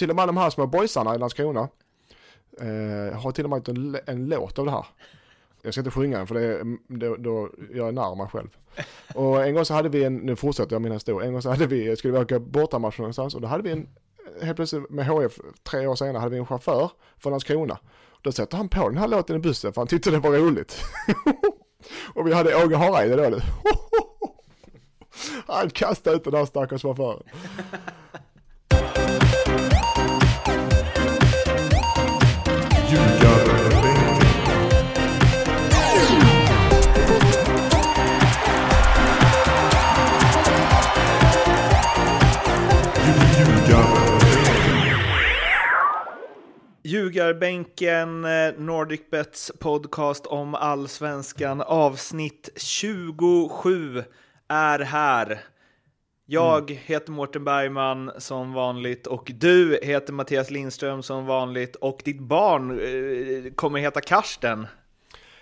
till och med de här små boysarna i Landskrona eh, har till och med gjort en, en låt av det här. Jag ska inte sjunga den för det, mm, då, då jag är nära mig själv. Och en gång så hade vi en, nu fortsätter jag min historia, en gång så hade vi, skulle vi åka bortamatch någonstans och då hade vi en, eh, helt plötsligt med HF, tre år senare, hade vi en chaufför från Landskrona. Då sätter han på den här låten i bussen för han tyckte det var roligt. och vi hade Åge Hareide då. Han kastade ut den här stackars chauffören. Ljugarbänken, eh, NordicBets podcast om allsvenskan, avsnitt 27 är här. Jag heter Mårten Bergman som vanligt och du heter Mattias Lindström som vanligt och ditt barn eh, kommer heta Karsten.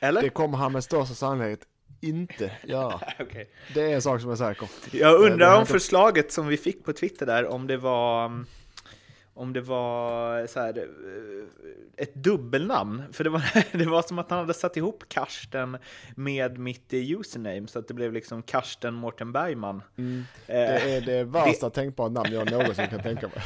Eller? Det kommer han med största sannolikhet inte göra. Okej. Det är en sak som är säker. Jag undrar om förslaget som vi fick på Twitter där, om det var mm, om det var så här, eh, ett dubbelnamn. För det var, det var som att han hade satt ihop Karsten med mitt eh, username, så att det blev liksom Karsten Mårten Bergman. Mm. Eh, Det är det värsta tänkbara namn jag någonsin kan tänka mig.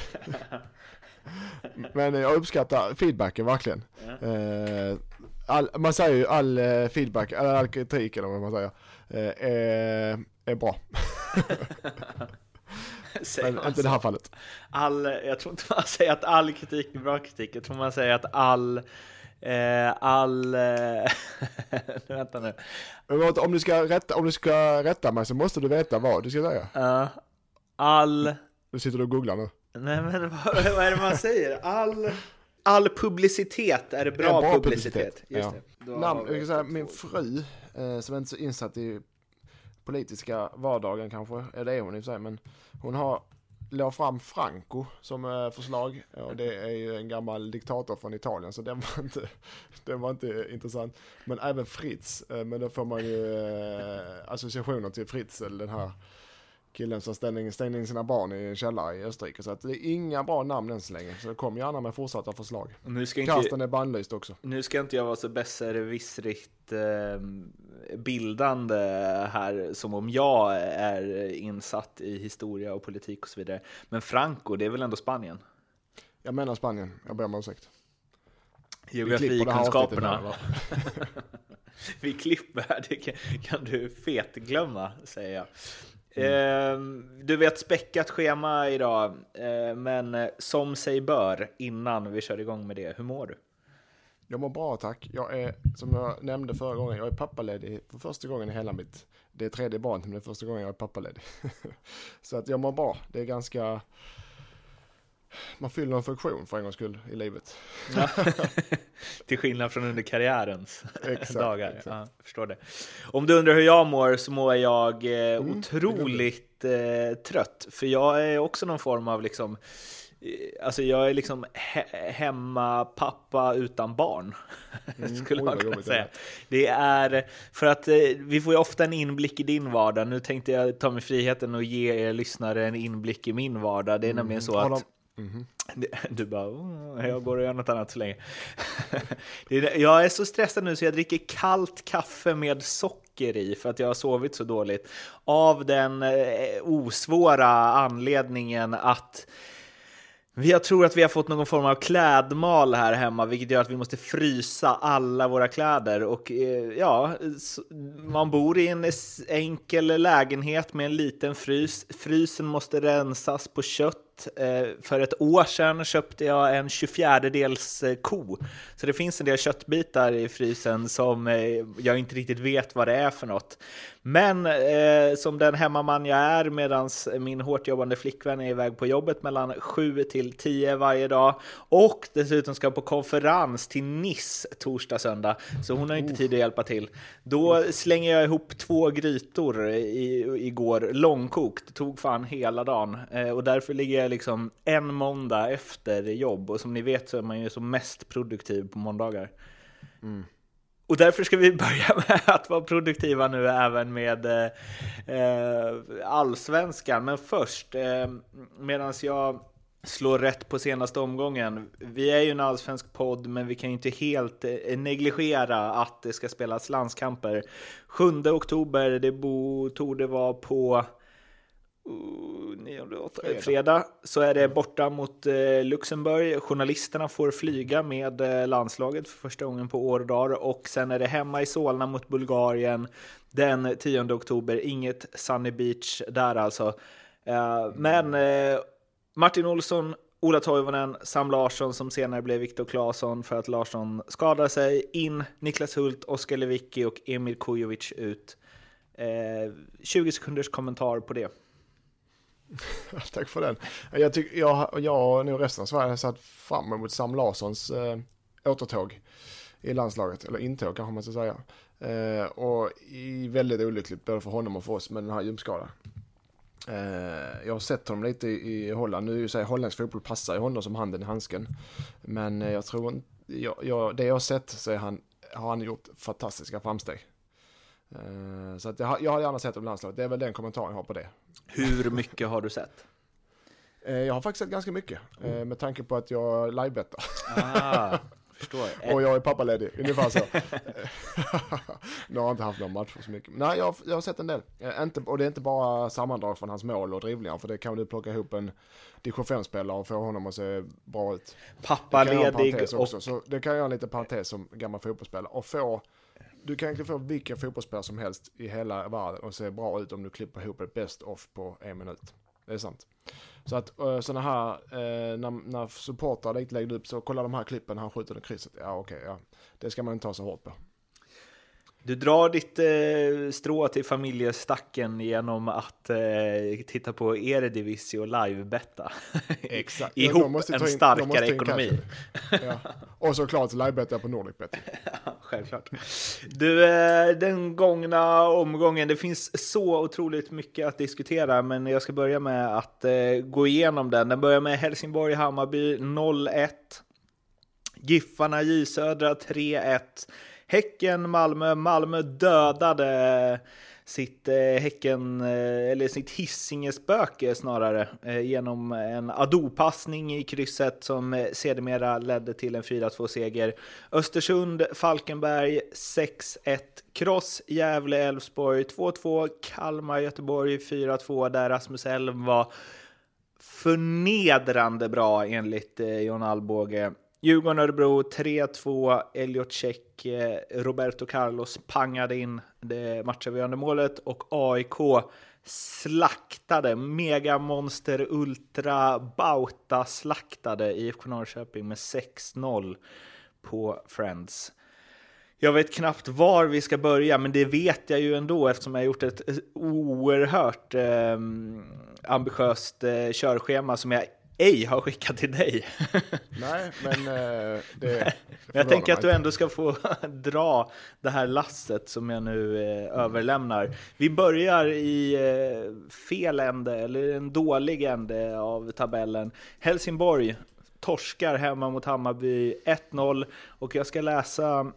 Men jag uppskattar feedbacken verkligen. Eh, All, man säger ju all eh, feedback, all, all kritik eller vad man säger, eh, är, är bra. säger Men man inte i så? det här fallet. all, jag tror inte man säger att all kritik är bra kritik, jag tror man säger att all Eh, all... Eh, vänta nu. Men om du, ska rätta, om du ska rätta mig så måste du veta vad du ska säga. Eh, all... Du sitter och googlar nu. Nej men vad, vad är det man säger? All, all publicitet är bra, Ja, bra publicitet. publicitet, Just ja. det. Namn, jag kan säga, min fru, eh, som är inte så insatt i politiska vardagen kanske, eller det är hon i och för sig, men hon har la fram Franco som eh, förslag och det är ju en gammal diktator från Italien så den var inte, den var inte intressant. Men även Fritz, eh, men då får man ju eh, associationer till Fritzl, den här killen som stängde, stängde in sina barn i en källare i Österrike. Så att det är inga bra namn än så länge. Så kom gärna med fortsatta förslag. Nu ska, inte, Karsten är bannlyst också. nu ska inte jag vara så besserwissrigt eh, bildande här som om jag är insatt i historia och politik och så vidare. Men Franco, det är väl ändå Spanien? Jag menar Spanien, jag ber om ursäkt. Geografikunskaperna. Vi klipper här, det kan, kan du fetglömma, säger jag. Mm. Eh, du vet späckat schema idag, eh, men eh, som sig bör innan vi kör igång med det. Hur mår du? Jag mår bra tack. Jag är, som jag nämnde förra gången, jag är pappaledig för första gången i hela mitt, det är tredje barnet, men det är första gången jag är pappaledig. Så att jag mår bra. Det är ganska, man fyller en funktion för en gångs skull i livet. Ja. Till skillnad från under karriärens Exakt, dagar. exakt. Ja, förstår det. Om du undrar hur jag mår så mår jag eh, Mm, otroligt eh, trött. För jag är också någon form av liksom eh, Alltså jag är liksom he- hemma pappa utan barn. Skulle oj, man kunna säga. Det är för att eh, vi får ju ofta en inblick i din vardag. Nu tänkte jag ta mig friheten och ge er lyssnare en inblick i min vardag. Det är nämligen så att Mm -hmm. du bara, jag går och gör något annat så länge. Jag är så stressad nu så jag dricker kallt kaffe med socker i för att jag har sovit så dåligt. Av den eh, osvåra anledningen att jag tror att vi har fått någon form av klädmal här hemma, vilket gör att vi måste frysa alla våra kläder. Och eh, ja, man bor i en enkel lägenhet med en liten frys. Frysen måste rensas på kött. Eh, för ett år sedan köpte jag en 24-dels eh, ko. Så det finns en del köttbitar i frysen som eh, jag inte riktigt vet vad det är för något. Men eh, som den hemmaman jag är medan min hårt jobbande flickvän är iväg på jobbet mellan 7 till 10 varje dag och dessutom ska på konferens till Nice torsdag, söndag. Så hon har inte tid att hjälpa till. Då slänger jag ihop två grytor i, igår, långkokt. Det tog fan hela dagen eh, och därför ligger jag liksom en måndag efter jobb och som ni vet så är man ju som mest produktiv på måndagar. Och därför ska vi börja med att vara produktiva nu även med eh, eh allsvenskan. Men först, eh, medan jag slår rätt på senaste omgången. Vi är ju en allsvensk podd, men vi kan ju inte helt eh, negligera att det ska spelas landskamper. 7 oktober, det torde vara på 9, 8, fredag. fredag. Så är det borta mot eh, Luxemburg. Journalisterna får flyga med eh, landslaget för första gången på år och dagar. Och sen är det hemma i Solna mot Bulgarien den 10 oktober. Inget Sunny Beach där alltså. Eh, men eh, Martin Olsson, Ola Toivonen, Sam Larsson som senare blev Viktor Claesson för att Larsson skadade sig. In Niklas Hult, Oskar Lewicki och Emil Kujovic ut. Eh, 20 sekunders kommentar på det. Tack för den. Jag, tyck, jag, jag och nog resten av Sverige har satt fram emot Sam Larssons eh, återtåg i landslaget, eller intåg kanske man ska säga. Eh, och i väldigt olyckligt både för honom och för oss med den här ljumskadan. Eh, jag har sett honom lite i, Holland. Nu är ju så holländsk fotboll passar ju honom som handen i handsken. Men eh, jag tror inte, jag, jag, det jag har sett så är han, har han gjort fantastiska framsteg. Eh, så att jag, jag hade gärna sett honom i landslaget. Det är väl den kommentaren jag har på det. Hur mycket har du sett? Jag har faktiskt sett ganska mycket. Mm. Med tanke på att jag livebettar. Ah. Förstår. Och jag är pappaledig, ungefär så. nu har jag inte haft någon match så mycket. Nej, jag, jag har sett en del. Eh, inte, och det är inte bara sammandrag från hans mål och drivningar, för det kan du plocka ihop en division 5-spelare och få honom att se bra ut. Pappaledig och... Så det kan jag göra en liten parentes som gammal fotbollsspelare. Och få du kan egentligen få vilken fotbollsspelare som helst i hela världen och se bra ut om du klipper ihop ett best off på en minut. Det är sant. Så att eh, sådana här, eh, när, när supportrar inte lägger upp så kolla de här klippen han skjuter den krysset. Ja okej, okay, ja. Det ska man inte ta så hårt på. Du drar ditt eh, strå till familjestacken genom att eh, titta på Eredivisie och livebetta. Exakt. Ihop en starkare ekonomi. ja. Och såklart livebetta på Nordicbet. Självklart. Du, eh, den gångna omgången, det finns så otroligt mycket att diskutera, men jag ska börja med att eh, gå igenom den. Den börjar med Helsingborg-Hammarby 0-1. Giffarna J Södra 3-1. Häcken, Malmö. Malmö dödade sitt eh, Häcken, eh, eller sitt Hisingespöke snarare, eh, genom en Ado-passning i krysset som sedermera ledde till en 4-2-seger. Östersund, Falkenberg 6-1, Kross, Gävle, Elfsborg 2-2, Kalmar, Göteborg 4-2, där Rasmus Elm var förnedrande bra enligt John Alvbåge. Djurgården-Örebro 3-2, Elliot Check, eh, Roberto Carlos pangade in det matchavgörande målet och AIK slaktade, mega monster ultra bauta slaktade IFK Norrköping med 6-0 på Friends. Jag vet knappt var vi ska börja, men det vet jag ju ändå eftersom jag gjort ett oerhört eh, ambitiöst eh, körschema som jag ej har skickat till dig. Nej, men eh, det... Men jag tänker att du ändå ska få dra det här lasset som jag nu eh, överlämnar. Vi börjar i eh, fel ände, eller en dålig ände av tabellen. Helsingborg torskar hemma mot Hammarby 1-0 och jag ska läsa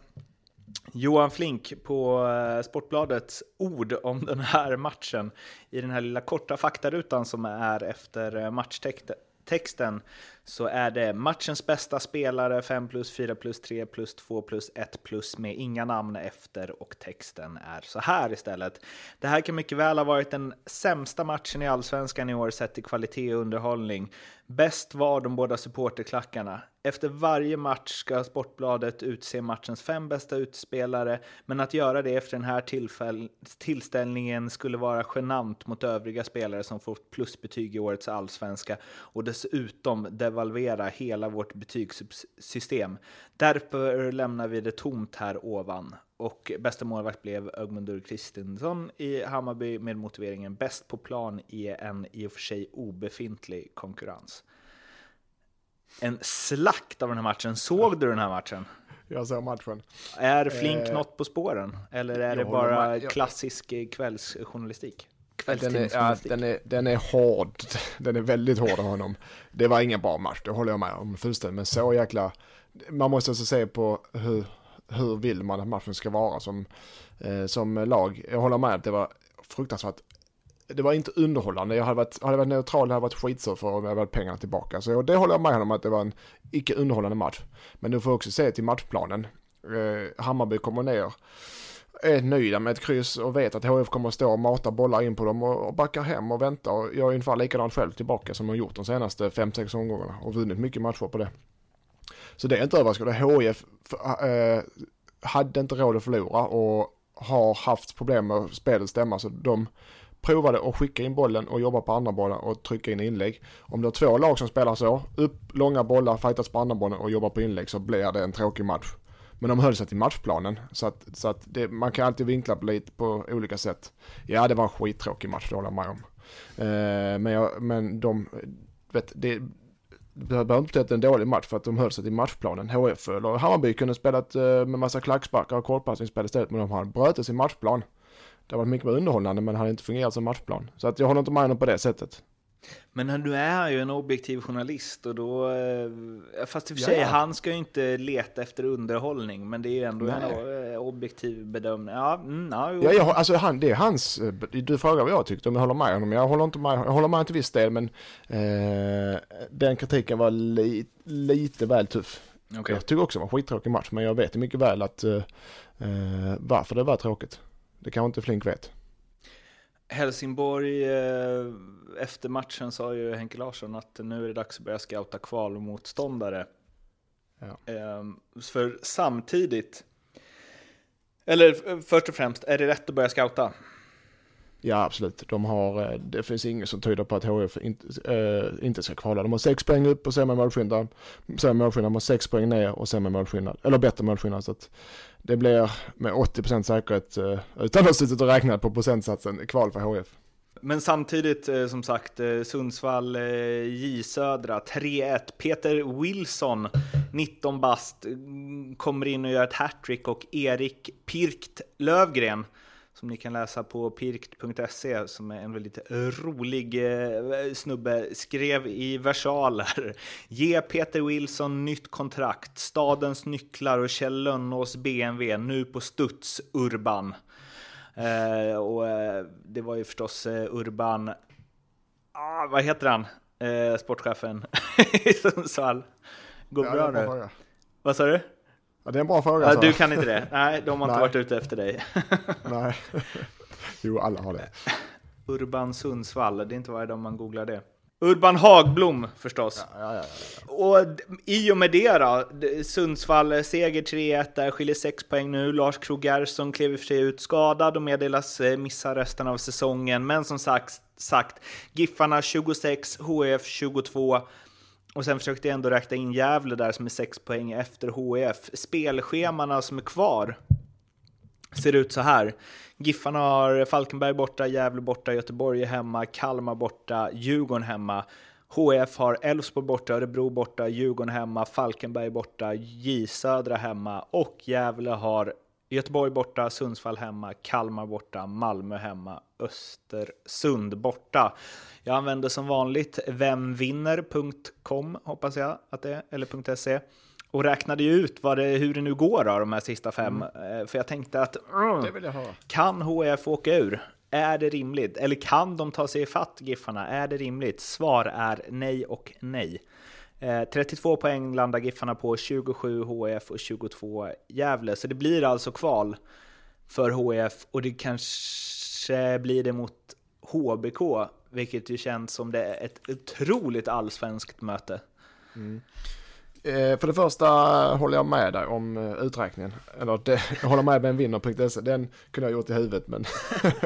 Johan Flink på eh, Sportbladets ord om den här matchen i den här lilla korta faktarutan som är efter eh, matchtexten texten så är det matchens bästa spelare 5 plus, 4 plus, 3 plus, 2 plus, 1 plus med inga namn efter och texten är så här istället. Det här kan mycket väl ha varit den sämsta matchen i allsvenskan i år sett till kvalitet och underhållning. Bäst var de båda supporterklackarna. Efter varje match ska Sportbladet utse matchens fem bästa utspelare, men att göra det efter den här tillställningen skulle vara genant mot övriga spelare som fått plusbetyg i årets allsvenska och dessutom devalvera hela vårt betygssystem. Därför lämnar vi det tomt här ovan. Och bästa målvakt blev Ögmundur Kristinsson i Hammarby med motiveringen bäst på plan i en i och för sig obefintlig konkurrens. En slakt av den här matchen. Såg du den här matchen? Jag såg matchen. Är Flink eh, något på spåren? Eller är det bara klassisk kvällsjournalistik? Den är, ja, den, är, den är hård. Den är väldigt hård av honom. Det var ingen bra match, det håller jag med om fullständigt. Men så jäkla... Man måste också se på hur, hur vill man att matchen ska vara som, eh, som lag. Jag håller med att det var fruktansvärt det var inte underhållande. Jag hade varit, hade jag varit neutral hade varit skitsur för om jag hade varit pengarna tillbaka. Så det håller jag med om att det var en icke underhållande match. Men du får också se till matchplanen. Eh, Hammarby kommer ner, är nöjda med ett kryss och vet att HF kommer att stå och mata bollar in på dem och, och backar hem och väntar. Och jag är ungefär likadant själv tillbaka som de gjort de senaste 5-6 omgångarna och vunnit mycket matcher på det. Så det är inte överraskande. HF eh, hade inte råd att förlora och har haft problem med spelets stämma så de provade att skicka in bollen och jobba på andra bollar och trycka in inlägg. Om du har två lag som spelar så, upp långa bollar, fightas på andra bollen och jobbar på inlägg så blir det en tråkig match. Men de höll sig till matchplanen så att, så att det, man kan alltid vinkla på lite på olika sätt. Ja, det var en skittråkig match, det håller jag med om. Eh, men, jag, men de, vet, det, det behöver inte betyda att det är en dålig match för att de höll sig till matchplanen. HF eller Hammarby kunde spelat eh, med massa klacksparkar och kortpassningsspel istället men de bröt brutit sin matchplan. Det har varit mycket mer underhållande men hade inte fungerat som matchplan. Så att jag håller inte med honom på det sättet. Men du är ju en objektiv journalist och då, eh, fast i och för sig, ja, han ska ju inte leta efter underhållning, men det är ju ändå Nej. en eh, objektiv bedömning. Ja, mm, ja, ja jag, alltså han, det är hans, eh, du frågar vad jag tyckte om jag håller med honom. Jag håller inte med, jag håller med till viss del, men eh, den kritiken var li, lite väl tuff. Okay. Jag tycker också det var en skittråkig match, men jag vet mycket väl att eh, varför det var tråkigt. Det kanske inte Flink vet. Helsingborg, eh, efter matchen sa ju Henke Larsson att nu är det dags att börja scouta kvalmotståndare. Ja. Ehm, för samtidigt, eller först och främst, är det rätt att börja scouta? Ja, absolut. De har, eh, det finns inget som tyder på att HF inte, äh, inte ska kvala. De har sex poäng upp och sämre målskillnad. Sämre målskillnad, de har sex poäng ner och sämre målskillnad. Eller bättre målskillnad. Så att det blir med 80% säkerhet, eh, utan att ha suttit och räknat på procentsatsen, kval för HF. Men samtidigt, eh, som sagt, eh, Sundsvall J Södra 3-1. Peter Wilson, 19 bast, mm, kommer in och gör ett hattrick och Erik Pirkt Lövgren som ni kan läsa på pirkt.se som är en väldigt rolig eh, snubbe, skrev i versaler. Ge Peter Wilson nytt kontrakt, stadens nycklar och Kjell Lönnås BMW nu på studs Urban. Eh, och eh, det var ju förstås eh, Urban, ah, vad heter han, sportchefen i Sundsvall. Går bra nu? Vad sa du? Ja, det är en bra fråga. Ja, du kan inte det? Nej, de har inte varit ute efter dig. Nej, jo alla har det. Urban Sundsvall, det är inte varje dag man googlar det. Urban Hagblom förstås. Ja, ja, ja, och i och med det då, Sundsvall seger 3-1 där, skiljer 6 poäng nu. Lars Krogh Gerson klev i för sig ut skadad och meddelas eh, missa resten av säsongen. Men som sagt, sagt Giffarna 26, HF 22. Och sen försökte jag ändå räkna in Gävle där som är 6 poäng efter HIF. Spelschemana som är kvar ser ut så här. Giffarna har Falkenberg borta, Gävle borta, Göteborg hemma, Kalmar borta, Djurgården hemma. HF har Elfsborg borta, Örebro borta, Djurgården hemma, Falkenberg borta, J Södra hemma och Gävle har Göteborg borta, Sundsvall hemma, Kalmar borta, Malmö hemma, Östersund borta. Jag använder som vanligt vemvinner.com, hoppas jag att det är, eller .se. Och räknade ju ut vad det, hur det nu går då, de här sista fem. Mm. Eh, för jag tänkte att jag kan HF åka ur? Är det rimligt? Eller kan de ta sig ifatt Giffarna? Är det rimligt? Svar är nej och nej. Eh, 32 poäng landar Giffarna på, 27 HF och 22 Gävle. Så det blir alltså kval för HF och det kanske blir det mot HBK, vilket ju känns som det är ett otroligt allsvenskt möte. Mm. Eh, för det första håller jag med dig om eh, uträkningen. Eller det, jag håller med vem vinner.se. Den kunde jag gjort i huvudet men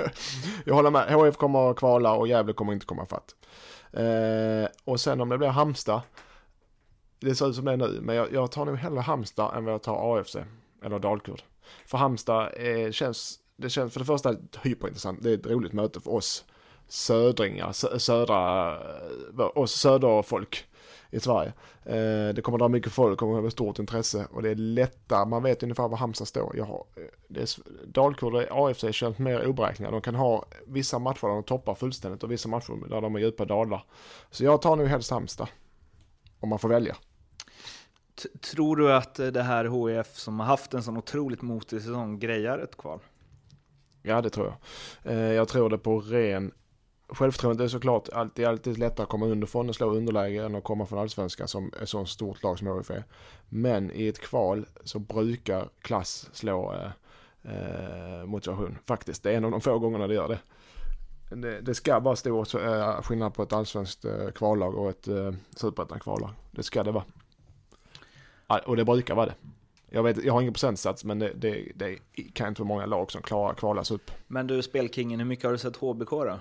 jag håller med. HF kommer att kvala och Gävle kommer inte komma fatt. Eh, och sen om det blir Halmstad det ser ut som det är nu, men jag, jag tar nog hellre Halmstad än vad jag tar AFC eller Dalkurd. För Halmstad eh, känns, det känns för det första hyperintressant, det är ett roligt möte för oss södringar, södra, eh, oss söderfolk i Sverige. Eh, det kommer dra mycket folk, det kommer att vara stort intresse och det är lättare, man vet ungefär var Halmstad står. Jag har, eh, det är, Dalkurd och AFC känns mer oberäkneliga. De kan ha vissa matcher där de toppar fullständigt och vissa matcher där de har djupa dalar. Så jag tar nog helst Halmstad. Om man får välja. Tror du att det här HIF som har haft en sån otroligt motig säsong grejar ett kval? Ja, det tror jag. Eh, jag tror det på ren självförtroendet är såklart alltid, alltid lättare att komma underifrån och slå underläge än att komma från allsvenskan som ett så stort lag som HIF är. Men i ett kval så brukar klass slå eh, eh, motivation faktiskt. Det är en av de få gångerna det gör det. Det, det ska vara stor eh, skillnad på ett allsvenskt eh, kvallag och ett eh, superettan-kvallag. Det ska det vara. Och det brukar vara det. Jag, vet, jag har ingen procentsats men det, det, det kan inte vara många lag som klarar kvalas upp. Men du, Spelkingen, hur mycket har du sett HBK då?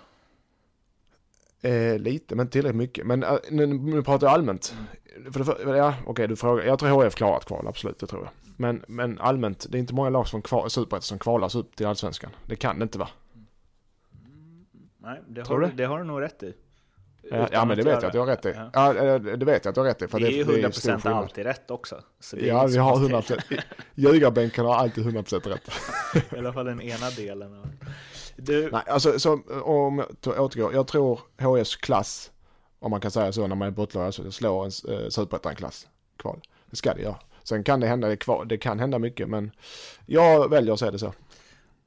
Eh, lite, men tillräckligt mycket. Men äh, nu, nu pratar jag allmänt. Mm. För, för, ja, okej, okay, du frågar. Jag tror HF klarar ett kval, absolut, det tror jag. Men, men allmänt, det är inte många lag som kval, superettan som kvalas upp till allsvenskan. Det kan det inte vara. Mm, nej, det har, du? det har du nog rätt i. Ja, ja men det vet jag att du har rätt i. Ja. ja. Det vet jag att du har rätt i. För det är ju 100% det är alltid rätt också. ja, vi har 100%. Ljugarbänken har alltid 100% rätt. I alla fall den ena delen. Du... Nej, alltså så, om jag återgår. Jag tror HFs klass, om man kan säga så när man är bottenlag, så det slår en eh, superettan-klass kval. Det ska det göra. Sen kan det hända, det, kval, det kan hända mycket, men jag väljer att säga det så.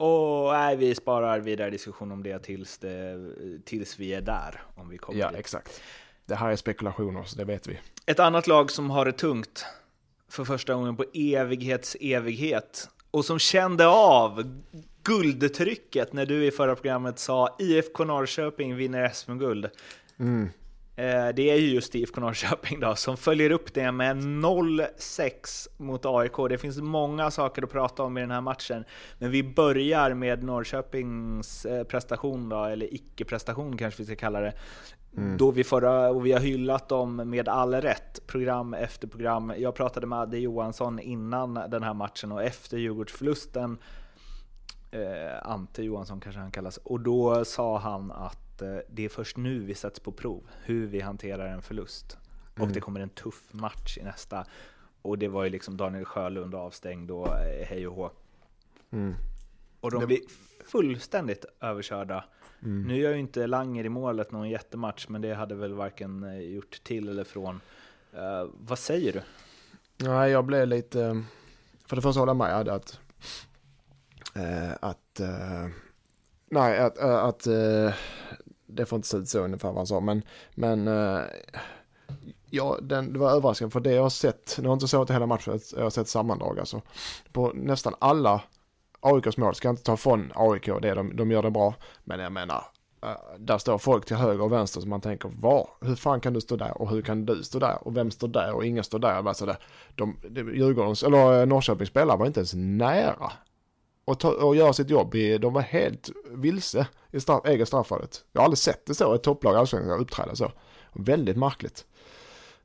Och nej, vi sparar vidare diskussion om det tills, det, tills vi är där. Om vi kommer ja, dit. exakt. Det här är spekulationer, så det vet vi. Ett annat lag som har det tungt för första gången på evighets evighet och som kände av guldtrycket när du i förra programmet sa IFK Norrköping vinner SM-guld. Mm. Eh, det är ju just IFK Norrköping då, som följer upp det med 0-6 mot AIK. Det finns många saker att prata om i den här matchen, men vi börjar med Norrköpings eh, prestation då, eller icke-prestation kanske vi ska kalla det. Mm. Då vi förra, och vi har hyllat dem med all rätt, program efter program. Jag pratade med Adde Johansson innan den här matchen och efter Djurgårdsförlusten, eh, Ante Johansson kanske han kallas, och då sa han att Eh, det är först nu vi sätts på prov, hur vi hanterar en förlust. Mm. Och det kommer en tuff match i nästa. Och det var ju liksom Daniel Sjölund avstängd och eh, hej och hå. Mm. Och de det... blir fullständigt överkörda. Mm. Nu gör ju inte Langer i målet någon jättematch, men det hade väl varken eh, gjort till eller från. Uh, vad säger du? Nej, jag blev lite... För det första håller jag med att... Att... Nej, att... att det får inte se ut så ungefär vad han sa, men, men uh, ja, den, det var överraskande för det jag har sett, nu har jag inte sett hela matchen, jag har sett sammandrag alltså, på nästan alla AIKs mål, ska jag inte ta från AIK det, de, de gör det bra, men jag menar, uh, där står folk till höger och vänster som man tänker, var, hur fan kan du stå där? Och hur kan du stå där? Och vem står där? Och ingen står där, alltså det, de, de Djurgårdens, eller eh, Norrköpings spelare var inte ens nära och, ta, och göra sitt jobb. I, de var helt vilse i straff, eget straffområdet. Jag har aldrig sett det så, ett topplag i allsvenskan uppträda så. Väldigt märkligt.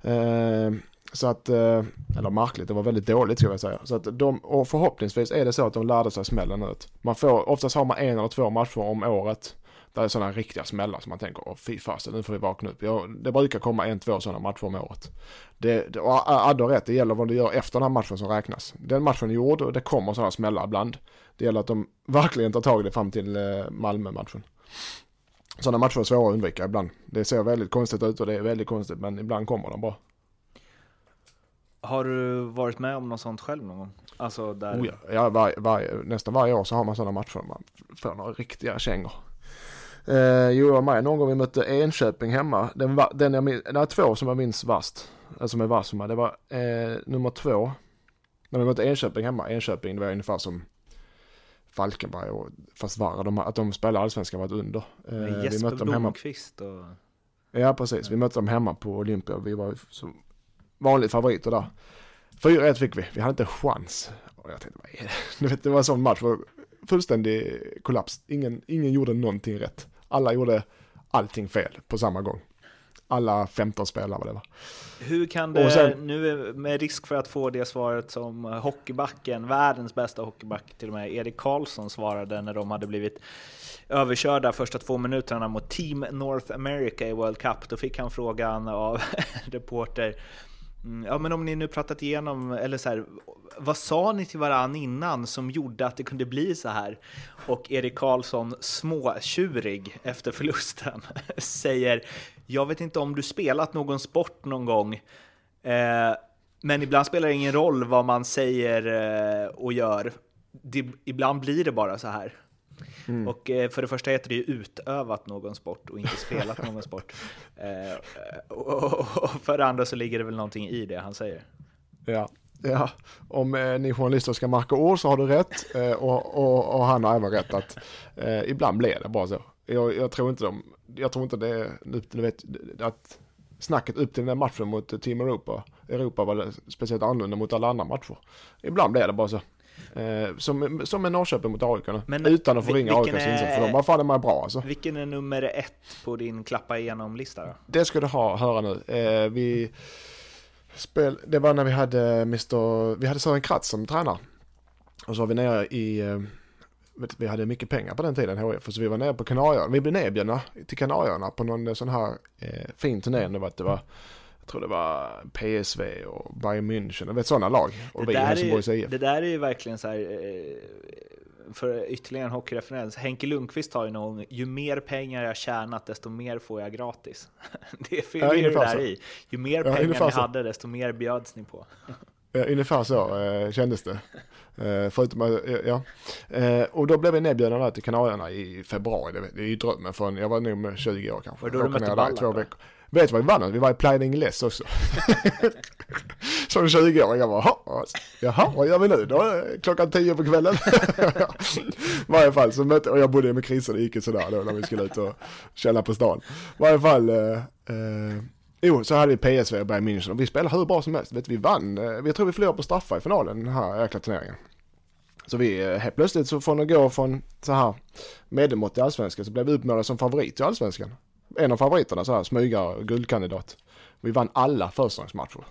Eh, så att, eh, eller märkligt, det var väldigt dåligt ska jag säga. Så att de, och förhoppningsvis är det så att de lärde sig smällen ut. Man får, oftast har man en eller två matcher om året. Där är sådana riktiga smällar som man tänker, åh fy fasen, nu får vi vakna upp. Ja, det brukar komma en, två sådana matcher om året. Det, det, och Adde har rätt, det gäller vad du gör efter den här matchen som räknas. Den matchen är gjord och det kommer sådana smällar ibland. Det gäller att de verkligen tar tag i det fram till eh, Malmö-matchen. Sådana matcher är svåra att undvika ibland. Det ser väldigt konstigt ut och det är väldigt konstigt men ibland kommer de bara. Har du varit med om något sånt själv någon gång? Alltså där... Oh ja, ja var, var, nästan varje år så har man sådana matcher man får några riktiga kängor. Eh, jo, jag med någon gång vi mötte Enköping hemma. Den, var, den jag minns, det är två som jag minns. Alltså som är värst. Det var eh, nummer två. När vi mötte Enköping hemma. Enköping, det var ungefär som Falkenberg och fast värre. De, att de spelade allsvenskan varit under. Eh, Jesper vi mötte dem hemma. och... Ja, precis. Vi mötte dem hemma på Olympia. Vi var som vanligt favoriter där. 4-1 fick vi. Vi hade inte chans. Och jag tänkte, vad är det? Det var en sån match. Fullständig kollaps. Ingen, ingen gjorde någonting rätt. Alla gjorde allting fel på samma gång alla 15 spelare vad det var. Hur kan det, sen, nu med risk för att få det svaret som hockeybacken, världens bästa hockeyback till och med, Erik Karlsson svarade när de hade blivit överkörda första två minuterna mot Team North America i World Cup. Då fick han frågan av reporter Mm, ja, men om ni nu pratat igenom, eller så här, vad sa ni till varann innan som gjorde att det kunde bli så här? Och Erik Karlsson, småtjurig efter förlusten, säger Jag vet inte om du spelat någon sport någon gång, eh, men ibland spelar det ingen roll vad man säger eh, och gör. Det, ibland blir det bara så här. Mm. Och eh, för det första heter det ju utövat någon sport och inte spelat någon sport. Eh, och, och, och, för det andra så ligger det väl någonting i det han säger. Ja, ja. om eh, ni journalister ska marka ord så har du rätt eh, och, och, och, han har även rätt att eh, ibland blir det bara så. Jag, jag, tror inte de, jag tror inte det, du vet, att snacket upp till den där matchen mot Team Europa, Europa var speciellt annorlunda mot alla andra matcher. Ibland blir det bara så. Eh, som, som en Norrköping mot AIK. Men, utan att förringa AIKs insats, för de var fan är bra alltså. Vilken är nummer ett på din klappa igenom-lista då? Det ska du ha, höra nu. Eh, vi spel, det var när vi hade Mr, vi hade Sören Kratz som tränare. Och så var vi nere i, eh, vi hade mycket pengar på den tiden HF, så vi var nere på Kanarieöarna. Vi blev nedbjudna till Kanarieöarna på någon sån här eh, fin turné. Det var, det var jag tror det var PSV och Bayern München, vet sådana lag. Och det, vi där är, IF. det där är ju verkligen så här, eh, för ytterligare en hockeyreferens, Henke Lundqvist har ju någon ju mer pengar jag tjänat desto mer får jag gratis. Det fyller ju det där i. Ju mer ja, pengar ni hade desto mer bjöds ni på. Ja, ungefär så eh, kändes det. Eh, förutom ja. Eh, och då blev vi nedbjudna där till Kanarierna i februari. Det, det är ju drömmen från, jag var nog 20 år kanske. Och då du mötte Ballan? Vet du vad vi vann? Vi var i Pliding Less också. Som 20-åring, jag bara, jaha, vad gör vi nu då? Klockan 10 på kvällen. I varje fall så mötte, och jag bodde med Chris och det gick ju sådär då när vi skulle ut och känna på stan. I varje fall, eh, eh, jo, så hade vi PSV och Bayern München och vi spelade hur bra som helst. Vet, vi vann, eh, vi tror vi förlorade på straffar i finalen den här jäkla turneringen. Så vi, eh, helt plötsligt så från att gå från så här medelmått i allsvenskan så blev vi uppmålade som favorit i allsvenskan en av favoriterna så här, smygare, guldkandidat. Vi vann alla försäsongsmatcher.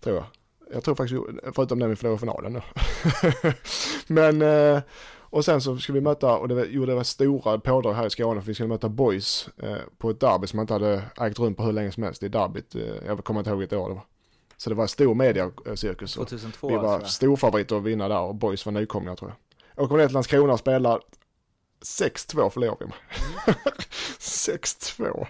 Tror jag. Jag tror faktiskt, förutom den vi förlorade finalen då. Men, eh, och sen så skulle vi möta, och det var, jo, det var stora pådrag här i Skåne för vi skulle möta Boys eh, på ett derby som inte hade ägt rum på hur länge som helst. Det derbyt, eh, jag kommer inte ihåg vilket år det var. Så det var stor mediacirkus. 2002 Vi var alltså. storfavoriter att vinna där och Boys var nykomlingar tror jag. Åker ner till Landskrona och spelar 6-2 förlorade vi med. 6-2.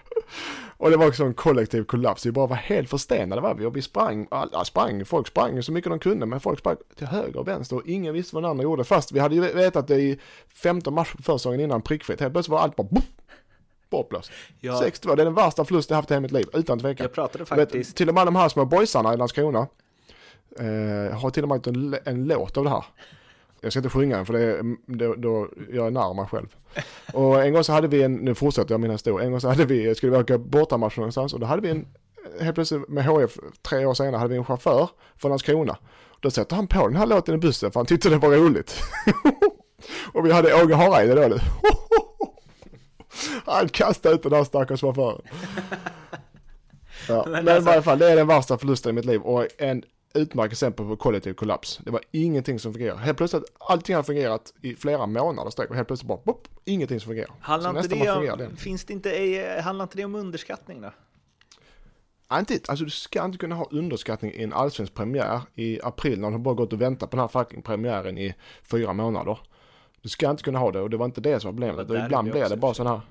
Och det var också en kollektiv kollaps. Vi bara var helt förstenade var vi och vi sprang, alla sprang, folk sprang så mycket de kunde men folk sprang till höger och vänster och ingen visste vad den andra gjorde. Fast vi hade ju vetat det i 15 matcher försäsongen innan prickfritt. Helt plötsligt var allt bara bortblåst. Ja. 6-2, det är den värsta förlust jag haft i hela mitt liv, utan tvekan. Jag pratade faktiskt. Vet, till och med de här små boysarna i Landskrona eh, har till och med en, en låt av det här. Jag ska inte sjunga den för det, då, då jag är nära mig själv. Och en gång så hade vi en, nu fortsätter jag min historia, en gång så hade vi, skulle vi åka bortamatch någonstans och då hade vi en, helt plötsligt med HF tre år senare hade vi en chaufför från Landskrona. Då sätter han på den här låten i bussen för han tyckte det var roligt. och vi hade Åge Hareide då. nu. han kastade ut den här stackars chauffören. Ja, men, men alltså... i varje fall, det är den värsta förlusten i mitt liv och en utmärkt exempel på kollektiv kollaps. Det var ingenting som fungerade. Helt plötsligt, allting har fungerat i flera månader sträck och helt plötsligt bara, bopp, ingenting som fungerar. Handlar inte, det om, finns det inte, handlar inte det om underskattning då? inte, alltså du ska inte kunna ha underskattning i en allsvensk premiär i april när du bara gått och väntat på den här fucking premiären i fyra månader. Du ska inte kunna ha det och det var inte det som var problemet. Och ibland blir det bara sån här,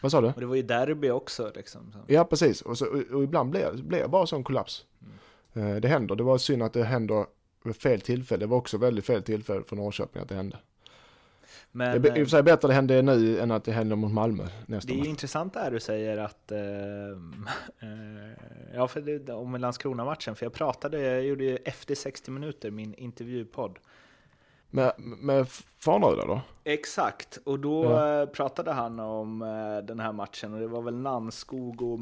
vad sa du? Och det var ju derby också liksom. Ja precis, och, så, och, och ibland blir det bara sån kollaps. Mm. Eh, det händer. Det var synd att det händer vid fel tillfälle. Det var också väldigt fel tillfälle för Norrköping att det hände. Men, det är i och för sig bättre att det händer nu än att det händer mot Malmö nästa Det är match. intressant där du säger att, äh, ja för det, om Landskrona-matchen, för jag pratade, jag gjorde ju efter 60 minuter min intervjupodd. Med, med Farneröda då? Exakt, och då ja. pratade han om den här matchen och det var väl Nanskog och,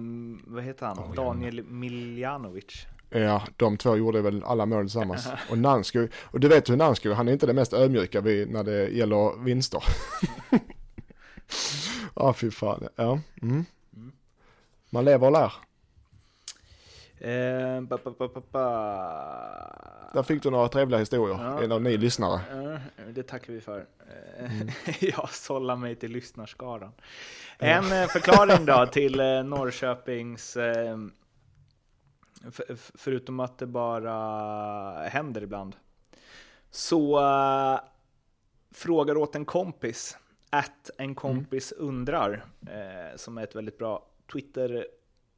vad heter han, oh, Daniel Miljanovic. Ja, de två gjorde väl alla mål tillsammans. Och Nansko, och du vet hur Nansko, han är inte det mest ödmjuka vid, när det gäller vinster. Ja, ah, fy fan. Ja. Mm. Man lever och lär. Eh, ba, ba, ba, Där fick du några trevliga historier, ja. en av ni lyssnare. det tackar vi för. Mm. Jag sållar mig till lyssnarskaran. En eh, förklaring då till eh, Norrköpings eh, för, förutom att det bara händer ibland. Så uh, frågar åt en kompis, att en kompis mm. undrar, eh, som är ett väldigt bra Twitter,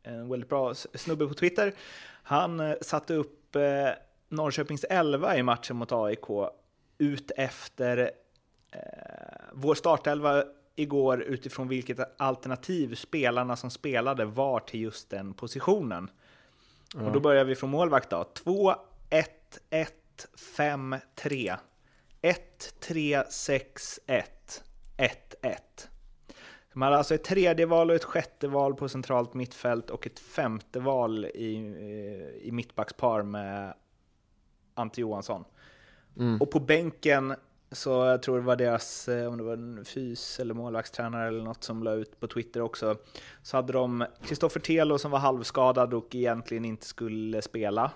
en väldigt bra snubbe på Twitter. Han eh, satte upp eh, Norrköpings 11 i matchen mot AIK ut efter vår startelva igår utifrån vilket alternativ spelarna som spelade var till just den positionen. Ja. Och då börjar vi från målvakt då. 2, 1, 1, 5, 3. 1, 3, 6, 1, 1, 1. De hade alltså ett tredje val och ett sjätte val på centralt mittfält och ett femte val i, eh, i mittbackspar med Ante Johansson. Mm. Och på bänken så jag tror det var deras, eh, om det var en fys eller målvaktstränare eller något som la ut på Twitter också, så hade de Kristoffer Telo som var halvskadad och egentligen inte skulle spela.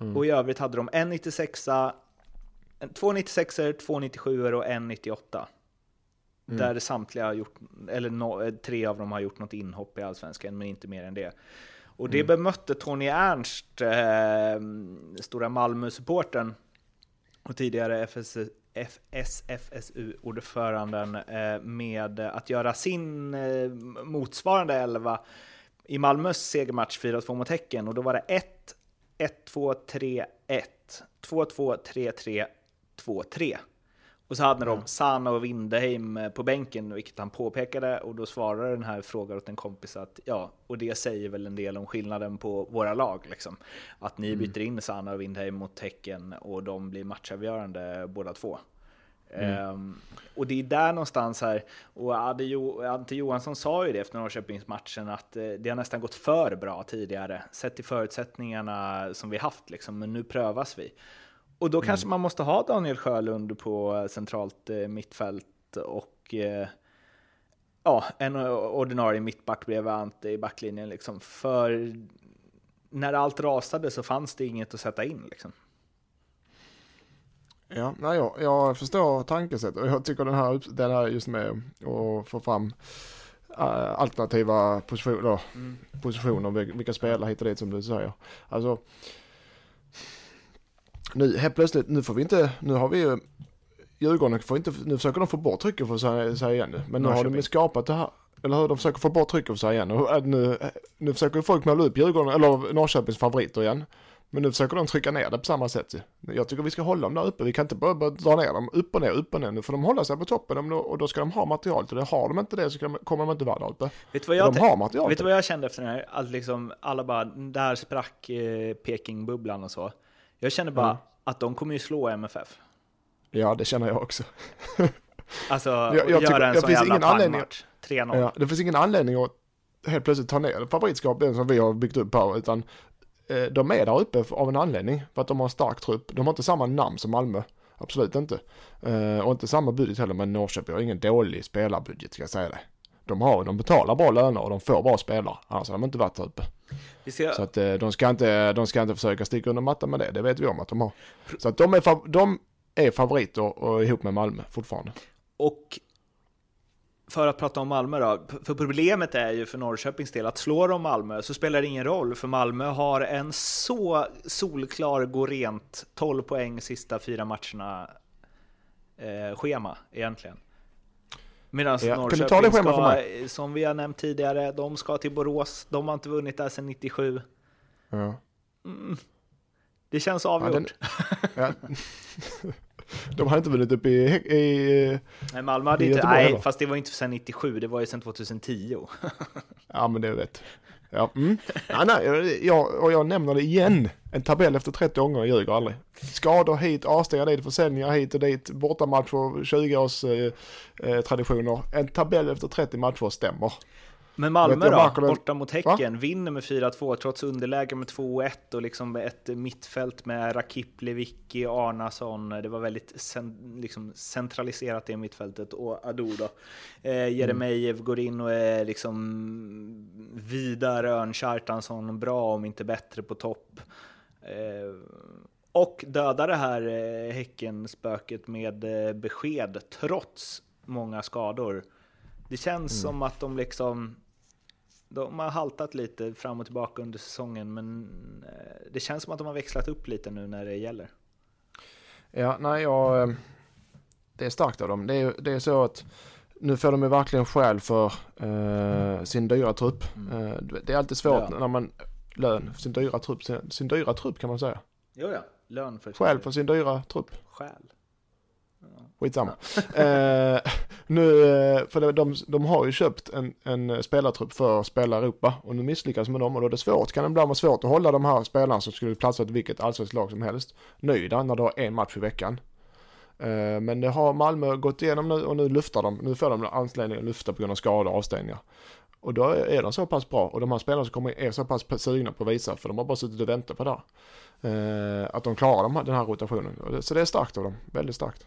Mm. Och i övrigt hade de en 96 två 96 två 97 och en 98. Mm. Där samtliga har gjort, eller no, eh, tre av dem har gjort något inhopp i Allsvenskan, men inte mer än det. Och det mm. bemötte Tony Ernst, eh, stora Malmö-supporten, och tidigare SFSU-ordföranden eh, med att göra sin eh, motsvarande elva i Malmös segermatch 4-2 mot Häcken. Och då var det 1, 1, 2, 3, 1, 2, 2, 3, 3, 2, 3. Och så hade de Sana och Windeheim eh, på bänken, vilket han påpekade, och då svarade den här frågan åt en kompis att ja, och det säger väl en del om skillnaden på våra lag, liksom. Att ni mm. byter in Sana och Windeheim mot Häcken och de blir matchavgörande båda två. Mm. Um, och det är där någonstans här, och Ante Johansson sa ju det efter Norrköpingsmatchen, att eh, det har nästan gått för bra tidigare, sett till förutsättningarna som vi haft, liksom, men nu prövas vi. Och då kanske mm. man måste ha Daniel Sjölund på centralt eh, mittfält och eh, ja, en ordinarie mittback bredvid Ante i backlinjen. Liksom. För när allt rasade så fanns det inget att sätta in. Liksom. Ja, nej, jag, jag förstår tankesättet och jag tycker den här, den här just med att få fram uh, alternativa positioner, mm. positioner, vilka spelare hit och dit som du säger. Alltså, nu helt plötsligt, nu får vi inte, nu har vi ju Djurgården får inte, nu försöker de få bort trycket för säga, säga igen nu. Men nu har de skapat det här, eller hur? De försöker få bort trycket för säga igen. Och nu, nu försöker folk måla upp Djurgården, eller Norrköpings favoriter igen. Men nu försöker de trycka ner det på samma sätt. Jag tycker vi ska hålla dem där uppe. Vi kan inte bara, bara dra ner dem upp och ner, upp och ner. Nu får de hålla sig på toppen och då ska de ha material till det. Har de inte det så kommer de inte vara där uppe. Vet du vad jag, de har material vet vad jag kände efter den här? Att liksom alla bara, där sprack eh, Peking-bubblan och så. Jag kände bara, mm att de kommer ju slå MFF. Ja, det känner jag också. alltså, jag, jag göra tycker, en sån jävla pangmatch. 3-0. Ja, det finns ingen anledning att helt plötsligt ta ner favoritskapet som vi har byggt upp på, utan eh, de är där uppe av en anledning, för att de har en stark trupp. De har inte samma namn som Malmö, absolut inte. Eh, och inte samma budget heller, men Norrköping har ingen dålig spelarbudget, ska jag säga det. De, har, de betalar bra löner och de får bra spelare, annars hade de inte varit där uppe. Ska... Så att eh, de ska, inte, de ska inte försöka sticka under mattan med det, det vet vi om att de har. Så att de är, de är favoriter och ihop med Malmö fortfarande. Och för att prata om Malmö då, för problemet är ju för Norrköpings del att slår de Malmö så spelar det ingen roll, för Malmö har en så solklar gå rent 12 poäng sista fyra matcherna eh, schema egentligen. Medan ja. Norrköping ska, som vi har nämnt tidigare, de ska till Borås. De har inte vunnit där sedan 97. Ja. Mm. Det känns avgjort. Ja, den, ja. De har inte vunnit upp i... i nej, Malmö hade inte... Nej, fast det var inte sedan 97, det var ju sedan 2010. ja, men det vet. Ja, mm. ja, nej, jag, och jag nämner det igen. En tabell efter 30 gånger ljuger aldrig. Skador hit, avstängningar dit, försäljningar hit och dit, bortamatcher, 20 års eh, eh, traditioner. En tabell efter 30 matcher stämmer. Men Malmö då, borta mot Häcken, Va? vinner med 4-2 trots underläge med 2-1 och liksom ett mittfält med Rakip, Lewicki, Arnason. Det var väldigt cen liksom centraliserat det mittfältet och Ado då. Eh, Jeremejeff mm. går in och är liksom Vidar Örn Kjartansson bra om inte bättre på topp. Eh, och dödar det här eh, Häckenspöket med eh, besked trots många skador. Det känns mm. som att de liksom de har haltat lite fram och tillbaka under säsongen, men eh, det känns som att de har växlat upp lite nu när det gäller. Ja, nej, jag, eh, det är starkt av dem. Det är, det är så att nu får de ju verkligen skäl för eh, sin dyra trupp. Mm. Eh, det är alltid svårt ja. när man, lön, sin dyra trupp, sin, sin dyra trupp kan man säga. Jo ja, lön för Skäl för sin dyra trupp. Skäl. Skitsamma. eh, nu, eh, för de, de har ju köpt en, en spelartrupp för att spela Europa och nu misslyckas med dem och då är det svårt, kan det ibland vara svårt att hålla de här spelarna som skulle platsa i vilket allsvenskt lag som helst nöjda när du har en match i veckan. Eh, men det har Malmö gått igenom nu och nu luftar de, nu får de anledning att lufta på grund av skador och avstängningar. Och då är de så pass bra och de här spelarna som kommer är så pass sugna på att visa för de har bara suttit och väntat på det här. Eh, att de klarar den här rotationen. Så det är starkt av dem, väldigt starkt.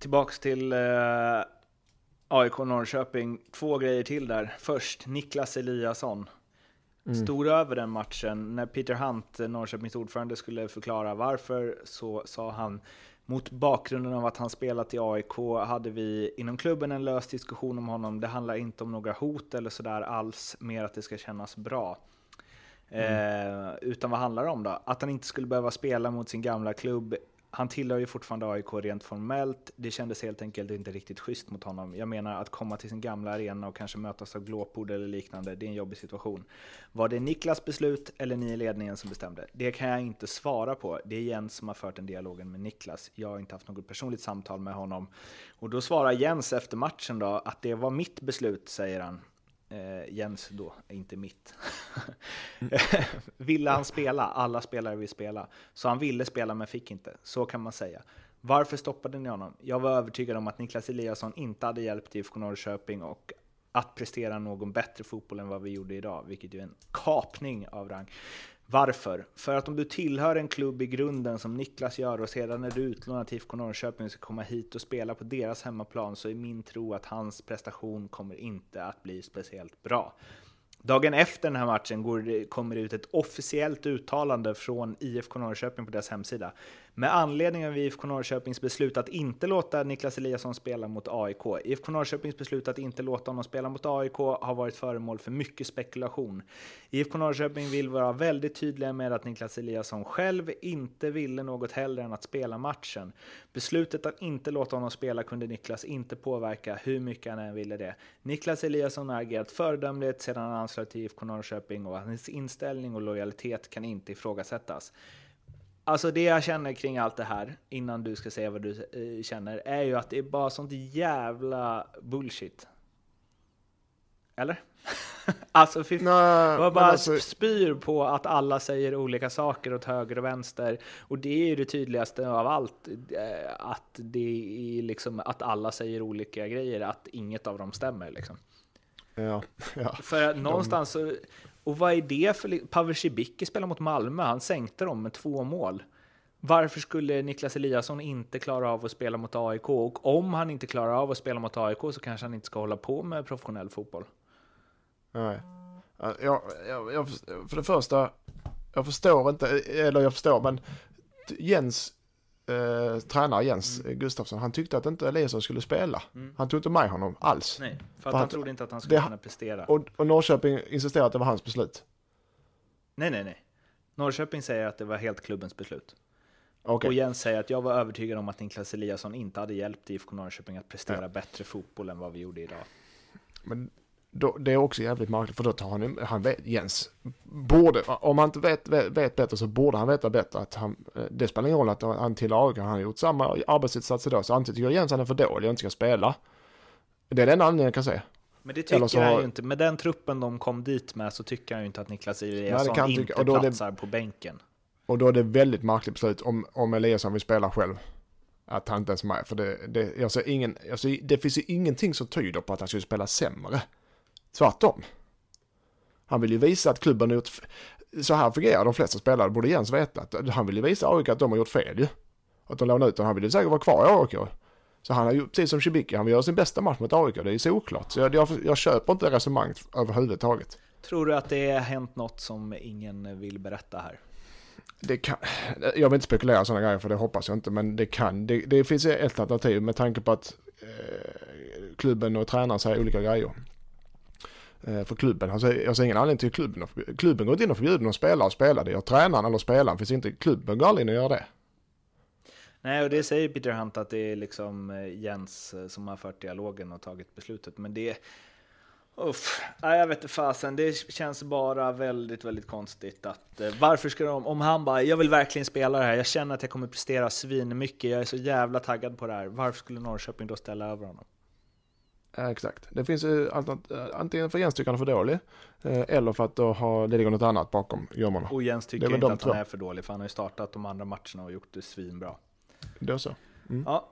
Tillbaks till eh, AIK Norrköping. Två grejer till där. Först Niklas Eliasson. Mm. Stod över den matchen. När Peter Hunt, Norrköpings ordförande, skulle förklara varför så sa han mot bakgrunden av att han spelat i AIK hade vi inom klubben en lös diskussion om honom. Det handlar inte om några hot eller sådär alls, mer att det ska kännas bra. Mm. Eh, utan vad handlar det om då? Att han inte skulle behöva spela mot sin gamla klubb han tillhör ju fortfarande AIK rent formellt. Det kändes helt enkelt inte riktigt schysst mot honom. Jag menar att komma till sin gamla arena och kanske mötas av glåpord eller liknande, det är en jobbig situation. Var det Niklas beslut eller ni i ledningen som bestämde? Det kan jag inte svara på. Det är Jens som har fört den dialogen med Niklas. Jag har inte haft något personligt samtal med honom. Och då svarar Jens efter matchen då att det var mitt beslut, säger han. Eh, Jens då, inte mitt. ville han spela? Alla spelare vill spela. Så han ville spela men fick inte. Så kan man säga. Varför stoppade ni honom? Jag var övertygad om att Niklas Eliasson inte hade hjälpt IFK Norrköping och att prestera någon bättre fotboll än vad vi gjorde idag, vilket ju är en kapning av rang. Varför? För att om du tillhör en klubb i grunden som Niklas gör och sedan är du utlånad till IFK Norrköping och ska komma hit och spela på deras hemmaplan så är min tro att hans prestation kommer inte att bli speciellt bra. Dagen efter den här matchen går kommer det ut ett officiellt uttalande från IFK Norrköping på deras hemsida. Med anledning av IFK Norrköpings beslut att inte låta Niklas Eliasson spela mot AIK. IFK Norrköpings beslut att inte låta honom spela mot AIK har varit föremål för mycket spekulation. IFK Norrköping vill vara väldigt tydliga med att Niklas Eliasson själv inte ville något hellre än att spela matchen. Beslutet att inte låta honom spela kunde Niklas inte påverka hur mycket han än ville det. Niklas Eliasson har agerat föredömligt sedan han anslöt till IFK Norrköping och hans inställning och lojalitet kan inte ifrågasättas. Alltså det jag känner kring allt det här, innan du ska säga vad du eh, känner, är ju att det är bara sånt jävla bullshit. Eller? alltså fy Man bara alltså... spyr på att alla säger olika saker åt höger och vänster. Och det är ju det tydligaste av allt. Eh, att det är liksom att alla säger olika grejer, att inget av dem stämmer liksom. Ja, ja. För någonstans så, och vad är det för... Pavel Cibicki spelar mot Malmö, han sänkte dem med två mål. Varför skulle Niklas Eliasson inte klara av att spela mot AIK? Och om han inte klarar av att spela mot AIK så kanske han inte ska hålla på med professionell fotboll. Nej. Jag, jag, jag, för det första, jag förstår inte, eller jag förstår, men Jens eh, tränare Jens mm. Gustafsson, han tyckte att inte Eliasson skulle spela. Mm. Han tog inte med honom alls. Nej, för att för han, han trodde inte att han skulle det, kunna prestera. Och, och Norrköping insisterade att det var hans beslut. Nej, nej, nej. Norrköping säger att det var helt klubbens beslut. Okay. Och Jens säger att jag var övertygad om att Niklas Eliasson inte hade hjälpt IFK Norrköping att prestera ja. bättre fotboll än vad vi gjorde idag. Men då, det är också jävligt märkligt för då tar han, han vet, Jens, borde, om han inte vet, vet, vet, bättre så borde han veta bättre att han, eh, det spelar ingen roll att han till AIK, han har gjort samma arbetsinsats idag, så antingen tycker Jens han är för dålig och inte ska spela. Det är den anledningen jag kan se. Men det tycker så, han ju inte. Med den truppen de kom dit med så tycker han ju inte att Niklas Eliasson inte tycka, platsar det, på bänken. Och då är det väldigt märkligt beslut om, om Eliasson vill spela själv. Att han inte ens är med. För det, det, jag ser ingen, jag ser, det finns ju ingenting som tyder på att han skulle spela sämre. Tvärtom. Han vill ju visa att klubben har gjort... Så här fungerar de flesta spelare, borde Jens veta. Att han vill ju visa AIK att de har gjort fel ju. Att de lånar ut honom. Han vill ju säkert vara kvar i AIK. Så han har ju, precis som Cibicki, han vill göra sin bästa match mot AIK. Det är ju såklart. Så jag, jag, jag köper inte resonemanget överhuvudtaget. Tror du att det har hänt något som ingen vill berätta här? Det kan, jag vill inte spekulera sådana grejer för det hoppas jag inte, men det kan. Det, det finns ett alternativ med tanke på att eh, klubben och tränaren säger olika grejer. Eh, för klubben. Jag ser ingen anledning till klubben. Klubben går inte in och förbjuder någon spelare att spela. Det gör tränaren eller spelaren. Finns inte, klubben går aldrig in och gör det. Nej, och det säger Peter Hunt att det är liksom eh, Jens eh, som har fört dialogen och tagit beslutet. Men det Uff, nej, jag vet inte fasen. Det känns bara väldigt, väldigt konstigt att varför ska de, om han bara, jag vill verkligen spela det här, jag känner att jag kommer prestera svin mycket, jag är så jävla taggad på det här. Varför skulle Norrköping då ställa över honom? Exakt. Det finns eh, antingen för han är för dålig eh, eller för att då har, det ligger något annat bakom gömmorna. Och Jens tycker inte att han två. är för dålig, för han har ju startat de andra matcherna och gjort det svinbra. Då så. Ja.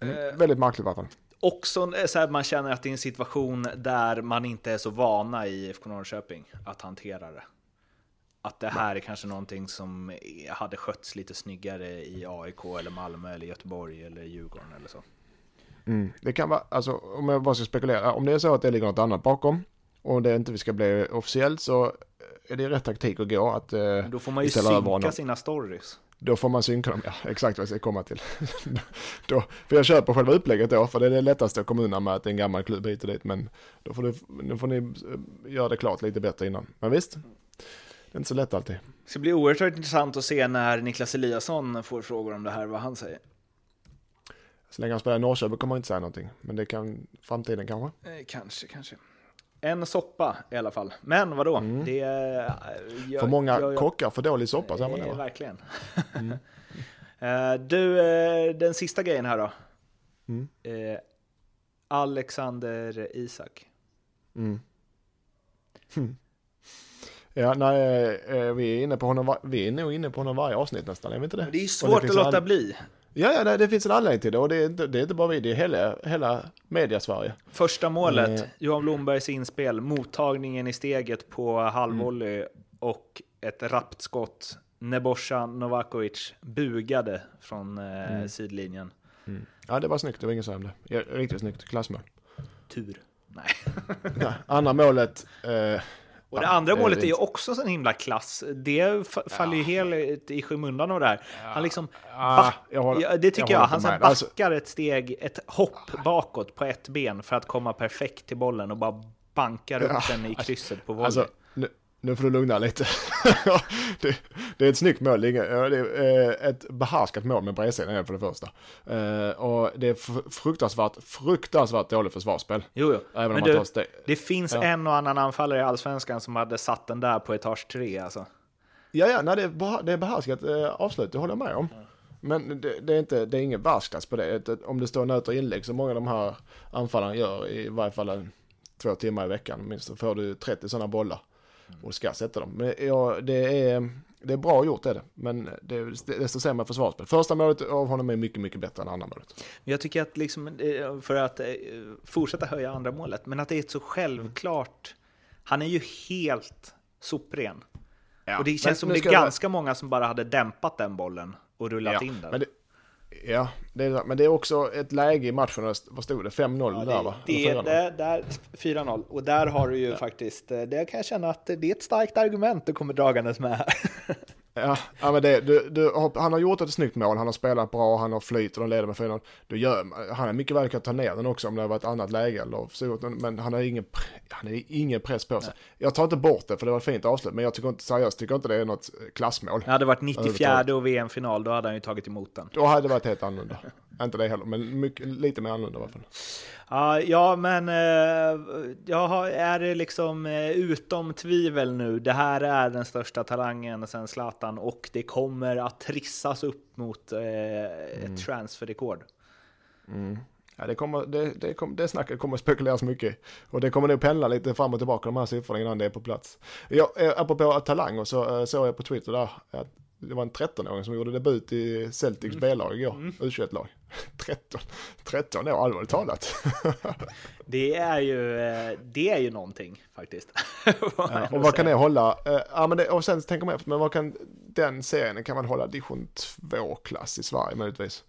Mm. Eh, Väldigt märkligt i alla fall. också så här, man känner att det är en situation där man inte är så vana i IFK Norrköping att hantera det. Att det här är kanske någonting som hade skötts lite snyggare i AIK eller Malmö eller Göteborg eller Djurgården eller så. Mm. Det kan vara, alltså om jag bara ska spekulera, om det är så att det ligger något annat bakom och det inte ska bli officiellt så är det rätt taktik att gå att eh, Men då får man ju vi synka sina stories. Då får man synka dem, ja exakt vad jag ska komma till. då, för jag köper själva upplägget då, för det är det lättaste att komma undan med att det är en gammal klubb hit och dit. Men då får, du, nu får ni eh, göra det klart lite bättre innan. Men visst, det är inte så lätt alltid. Det ska bli oerhört intressant att se när Niklas Eliasson får frågor om det här, vad han säger. Så länge han spelar i Norrköping kommer han inte säga någonting. Men det kan framtiden kanske. Eh, kanske, kanske. En soppa i alla fall. Men vadå? Mm. Det är... eh, jag- för många jag- jag- kockar för dålig soppa säger man Eh, då. Verkligen. Eh, du, den sista grejen här då. Mm. Alexander Isak. Mm. Hmm. Ja, nej, vi är inne på honom, vi är nog inne på honom varje avsnitt nästan, är vi inte det? Men det är svårt finns att låta all- bli. Ja, ja, nej, det finns en anledning till det och det är inte, det är inte bara vi, det är hela, hela media-Sverige. Första målet, Eh. Johan Blombergs inspel, mottagningen i steget på halvvolley Mm. och ett rappt skott. Nebosja Novakovic bugade från eh, Mm. sidlinjen. Ja, det var snyggt, det var inget som om det. Riktigt snyggt, klassmål. Tur. Nej. Ja, andra målet, eh, Och det Ja, andra det målet är det ju också en himla klass. Det fa- faller ju helt i skymundan av det här. Han liksom back, jag håller- det tycker jag. håller Han. Alltså- backar ett steg, ett hopp bakåt på ett ben för att komma perfekt till bollen och bara bankar upp den i krysset på volley. Alltså, nu, får du lugna lite. det, det är ett snyggt mål, det är, det eh, ett behärskat mål med bredsidan det för det första. Eh, och det är fr- fruktansvärt, fruktansvärt dåligt försvarsspel. jo, jo. Även Men du, steg. det finns Ja. en och annan anfallare i Allsvenskan som hade satt den där på etage tre alltså. Ja, ja, nej, det är, det är behärskat eh, avslut, det håller jag med om. Men det, det är inte, det är ingen världsklass på det. Om det står nöter inlägg som många av de här anfallarna gör i varje fall två timmar i veckan minst, så får du 30 sådana bollar och ska sätta dem. Men ja, det är, det är bra gjort är det, men det är desto sämre försvarsspel. Första målet av honom är mycket, mycket bättre än andra målet. Men Jag tycker att, liksom, eh, för att eh, fortsätta höja andra målet, men att det är ett så självklart... Han är ju helt sopren. och det men känns som nu det är ska jag- ganska många som bara hade dämpat den bollen och rullat Ja, in den. men det, ja, det är, men det är också ett läge i matchen, vad stod det, 5-0 Ja, där va? det, det, 4-0? där, där, 4-0. Och där har du ju faktiskt, eh, det kan jag känna att det är ett starkt argument du kommer dragandes med här. Ja, ja men det, du, du, han har gjort ett snyggt mål, han har spelat bra, han har flyt och de leder med 4 du gör, Han är mycket väl kan ta ner den också om det var ett annat läge eller så, men han har ingen, han har ingen press på sig. Jag tar inte bort det för det var ett fint avslut, men jag tycker inte, seriöst tycker inte det är något klassmål. Det hade varit 94 Överhuvudtaget. och VM-final, då hade han ju tagit emot den. Då hade det varit helt annorlunda. inte det heller, men mycket, lite mer annorlunda i alla fall. Ja, ja men eh, jag har, är det liksom eh, utom tvivel nu. Det här är den största talangen sen Zlatan och det kommer att trissas upp mot eh, ett transferrekord. Ja, det, kommer, det, det, kommer, det snacket kommer spekuleras mycket. Och det kommer nog pendla lite fram och tillbaka de här siffrorna innan det är på plats. Jag, apropå talanger så eh, såg jag på Twitter där att det var en 13-åring som gjorde debut i Celtics B-lag igår, U21-lag. 13, 13 år, allvarligt talat. Det är ju, eh, det är ju någonting faktiskt. Ja, och vad kan det hålla? Eh, ja, men det, och sen tänker man efter, men vad kan den serien, kan man hålla division 2-klass i Sverige möjligtvis?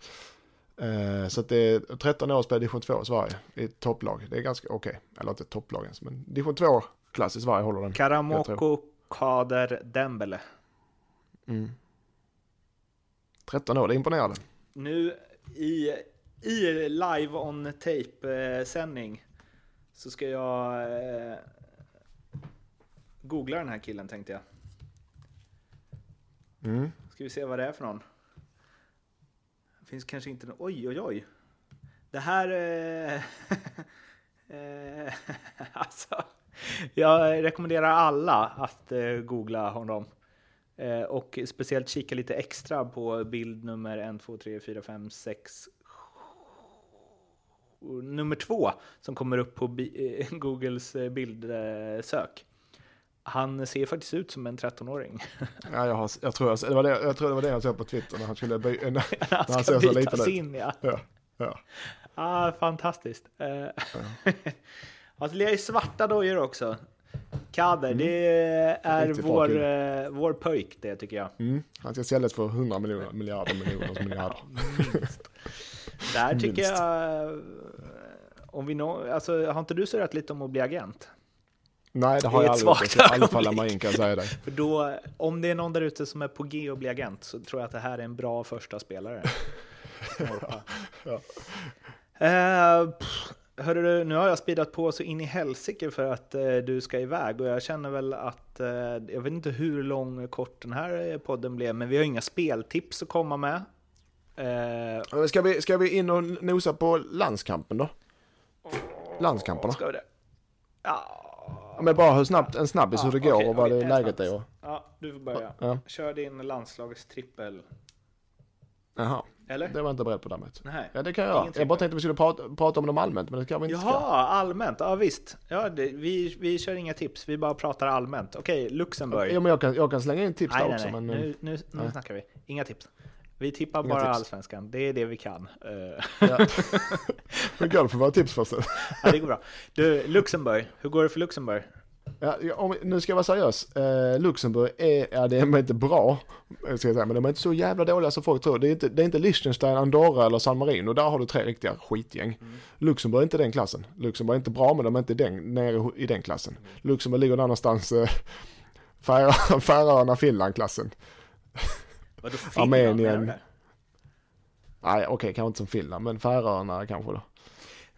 Eh, så att det är 13 år spelar division 2 i Sverige i topplag. Det är ganska okej, eller inte topplag ens, men division 2-klass i Sverige håller den. Karamoko Kader Dembele. Mm. 13 år, det är imponerande. Nu i, i live on tape eh, sändning så ska jag eh, googla den här killen tänkte jag. Mm. Ska vi se vad det är för någon. Det finns kanske inte någon, oj oj oj. Det här, eh, Eh, alltså, jag rekommenderar alla att eh, googla honom. Eh, och speciellt kika lite extra på bild nummer 1, 2, 3, 4, 5, 6, nummer två som kommer upp på eh, Googles eh, bildsök. Han ser faktiskt ut som en 13-åring. Ja, jag, har, jag, tror jag, det var det, jag tror det var det jag såg på Twitter när han skulle by, när, när Han han ska ser så liten bytas ut. in, ja. Ja, ja. Ah, fantastiskt. Eh, alltså, det är svarta dojor också. Kader, det är Riktigt vår, kille. eh, vår pöjk det tycker jag. Mm. Han ska säljas för 100 miljoner, miljarder miljoner miljarder. Där tycker Minst. jag... eh, Om vi nå, alltså, har inte du surrat lite om att bli agent? Nej, det Det har är jag aldrig gjort. in kan säga dig. För då, om det är någon där ute som är på G och bli agent så tror jag att det här är en bra första spelare. Norpa. Ja. Eh, pff, hörru du, nu har jag speedat på så in i helsike för att eh, du ska iväg och jag känner väl att, eh, jag vet inte hur lång kort den här podden blev, men vi har inga speltips att komma med. Eh, Ska vi, ska vi in och nosa på landskampen då? Landskamperna? Ska vi det? Ja, Ja, Men bara hur snabbt, en snabbis hur det går okej, och vad okej, det läget snabbis. är. Och, ja, du får börja. ja. Kör din landslagstrippel. Jaha, Eller? det var jag inte beredd på däremot. Nej. Ja det kan jag göra. Ingen Jag bara tänkte att vi skulle prata, prata om dem allmänt men det ska vi inte Jaha, ska. allmänt. Ja visst. Ja, det, vi, vi kör inga tips, vi bara pratar allmänt. Okej, Luxemburg. Ja, men jag, kan, jag kan slänga in tips nej, där nej, också. nej. Men, nu, nu, nu nej. snackar vi. Inga tips. Vi tippar Inga bara tips. allsvenskan. Det är det vi kan. Eh, ja. Hur går det för våra tips ja, det går bra. Du, Luxemburg. Hur går det för Luxemburg? Ja, om, nu ska jag vara seriös. Eh, Luxemburg är, ja, det är inte bra, ska jag säga, men de är inte så jävla dåliga som folk tror. Det är inte, det är inte Liechtenstein, Andorra eller San Marino. Där har du tre riktiga skitgäng. Luxemburg är inte den klassen. Luxemburg är inte bra, men de är inte den, nere i den klassen. Luxemburg ligger någonstans eh, Färö- Färöarna, Finland-klassen. Vadå Finland? Armenien. Nej, okej, kanske inte som Finland, men Färöarna kanske då.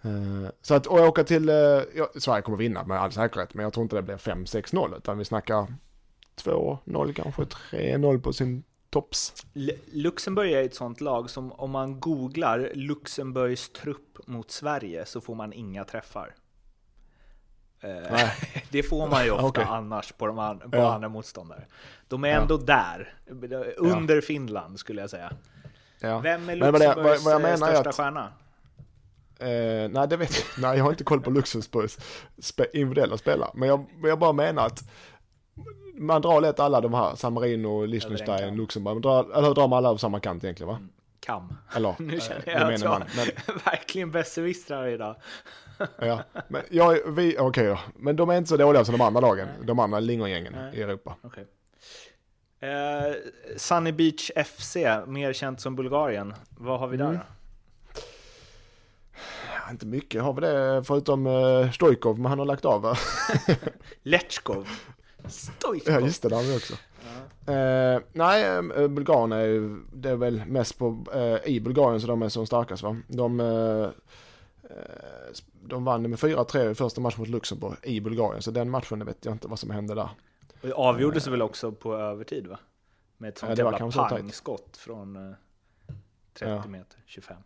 Eh, Så att och åka till, eh, ja, Sverige kommer vinna med all säkerhet, men jag tror inte det blir 5-6-0, utan vi snackar 2-0 kanske, 3-0 på sin tops. L- Luxemburg är ett sånt lag som om man googlar Luxemburgs trupp mot Sverige så får man inga träffar. Eh, Nej. det får man ju ofta Okej. annars på, de an- på Ja. andra motståndare. De är ändå där, under Finland skulle jag säga. Ja. Vem är Men vad det- Luxemburgs vad- vad jag menar största att- stjärna? Eh, nej, det vet jag Nej, jag har inte koll på Luxemburgs spe, individuella spelare, men jag, jag bara menar att man drar lätt alla de här, San Marino, Över en Liechtenstein. Luxemburg, man drar, eller drar man alla av samma kant egentligen va? Kam. Eller, Nu eh, känner det jag att menar jag. Men, verkligen besserwissrar idag. Ja, men jag, vi, okej då. Men de är inte så dåliga som de andra lagen, de andra lingonggängen Nej. i Europa. Okej. Eh, Sunny Beach FC, mer känt som Bulgarien. Vad har vi där? Mm. då? Ja, inte mycket har vi det, förutom uh, Stojkov, men han har lagt av va? Letchkov. Stojkov. Ja, just det, det har vi också. Eh, nej, eh, Bulgarien är ju, det är väl mest på, eh, i Bulgarien så de är som starkast va. De, eh, eh, de vann med 4-3 i första matchen mot Luxemburg i Bulgarien, så den matchen vet jag inte vad som hände där. Och det avgjordes väl också på övertid va? Med ett sånt Ja, jävla pangskott från eh, 30 Ja. meter, 25.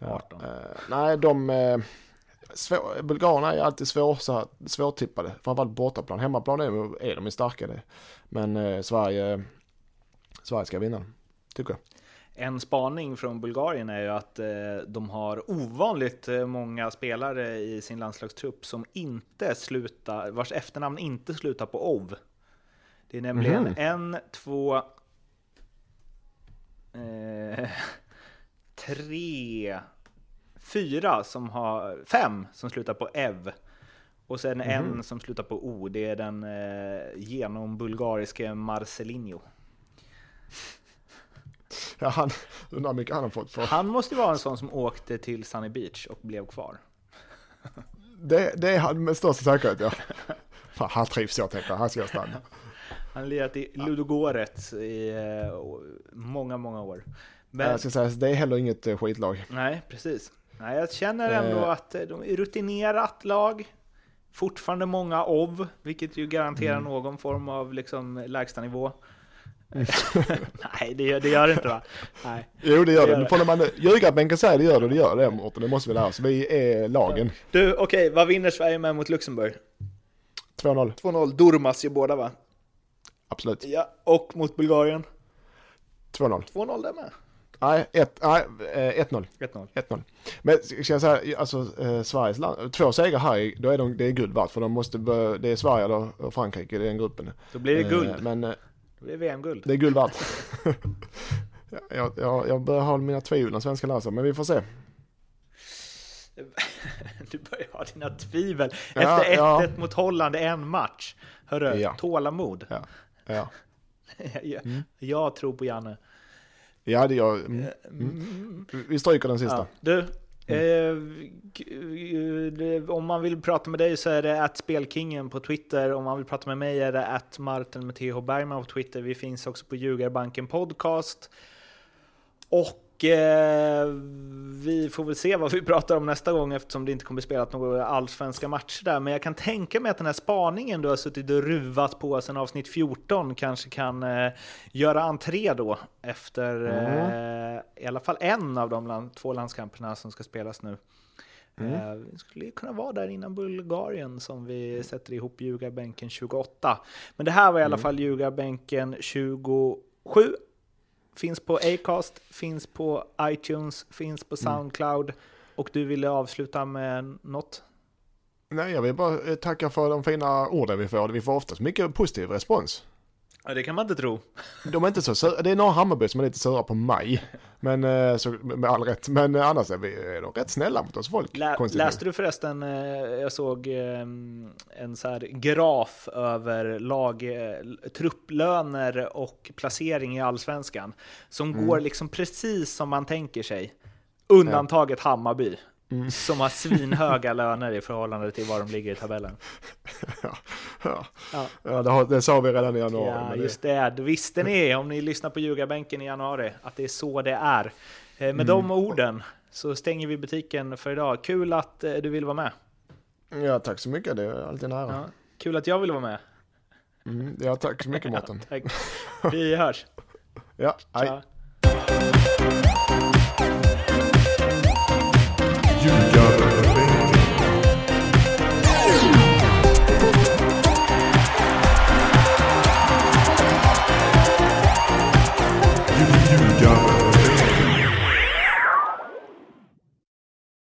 Ja, 18. eh, nej, de... Eh, svår, Bulgarerna är alltid svår, så här, svårtippade. Framförallt bortaplan. Hemmaplan är, är de ju starkare. Men eh, Sverige, Sverige ska vinna, tycker jag. En spaning från Bulgarien är ju att eh, de har ovanligt många spelare i sin landslagstrupp som inte slutar, vars efternamn inte slutar på ov. Det är nämligen Mhm. en, två, eh, tre, fyra som har, fem som slutar på ev. Och sen en som slutar på o, det är den eh, genombulgariske Marcelinho. Ja, han, undrar hur mycket han har fått för. Han måste vara en sån som åkte till Sunny Beach och blev kvar. Det, det är han med största säkerhet, ja. Fan, han trivs jag tänker, han ska stanna. Han har lirat i Ludogorets i eh, många, många år. Men, Jag ska säga, det är heller inget eh, skitlag. nej, precis. Nej, jag känner ändå Eh. att eh, de är rutinerat lag. Fortfarande många OV, vilket ju garanterar Mm. någon form av liksom lägstanivå. Nej, det gör, det gör det inte va? Nej. Jo det gör Det det. gör det. Man ljugarbänken säger det gör det, det gör det Mårten. Det måste vi lära oss. Vi är lagen. Du, okej, vad vinner Sverige med mot Luxemburg? 2-0. 2-0, Durmaz gör båda va? Absolut. Ja, och mot Bulgarien? 2-0. 2-0 där med. Nej, ett- nej, eh, 1-0. 1-0. 1-0. Men ska jag säga, alltså eh, Sveriges land, två segrar här, då är de, det är guld värt. För de måste, det är Sverige eller och Frankrike i den gruppen. Då blir det Eh, guld. Men eh, Då blir det VM-guld. det är guld värt. jag, jag, jag börjar ha mina tvivel när svenska läser, men vi får se. Du börjar ha dina tvivel. Ja, Efter 1-1 ja. mot Holland en match. Hörru, Ja. tålamod. Ja, ja. jag, jag tror på Janne. Ja det gör mm. Mm. Vi stryker den sista. Ja. Du, eh, g- eh, om man vill prata med dig så är det att spelkingen på Twitter. Om man vill prata med mig är det att Martin med TH Bergman på Twitter. Vi finns också på Ljugarbanken Podcast. Och eh, vi får väl se vad vi pratar om nästa gång eftersom det inte kommer spelat några allsvenska matcher där. Men jag kan tänka mig att den här spaningen du har suttit och ruvat på sedan avsnitt 14 kanske kan eh, göra entré då efter eh, i alla fall en av de land, två landskamperna som ska spelas nu. Eh, vi skulle kunna vara där innan Bulgarien som vi sätter ihop Ljugarbänken 28. Men det här var i alla fall Ljugarbänken 27. Finns på Acast, finns på iTunes, finns på Soundcloud. Och du ville avsluta med något? Nej, jag vill bara eh, tacka för de fina orden vi får. Vi får oftast mycket positiv respons. Ja, det kan man inte tro. De är inte så sura. Det är några Hammarby som är lite sura på mig. Men, eh, så, med all rätt. Men eh, annars är vi är de rätt snälla mot oss folk. Lä, läste du förresten, eh, jag såg eh, en så här graf över lag, trupplöner och placering i allsvenskan. Som Mm. går liksom precis som man tänker sig. Undantaget Hammarby. Mm. Som har svinhöga löner i förhållande till var de ligger i tabellen. ja, ja. Ja. ja det, har, det sa vi redan i januari. Ja, just det. Det visste ni om ni lyssnar på Ljugarbänken i januari, att det är så det är. Eh, Med Mm. de orden så stänger vi butiken för idag. Kul att eh, du vill vara med. Ja, tack så mycket. Det är alltid nära. Ja. Kul att jag vill vara med. Mm, ja, tack så mycket Mårten. Tack. Vi hörs. Ja, hej. Ciao. Ljugarbänken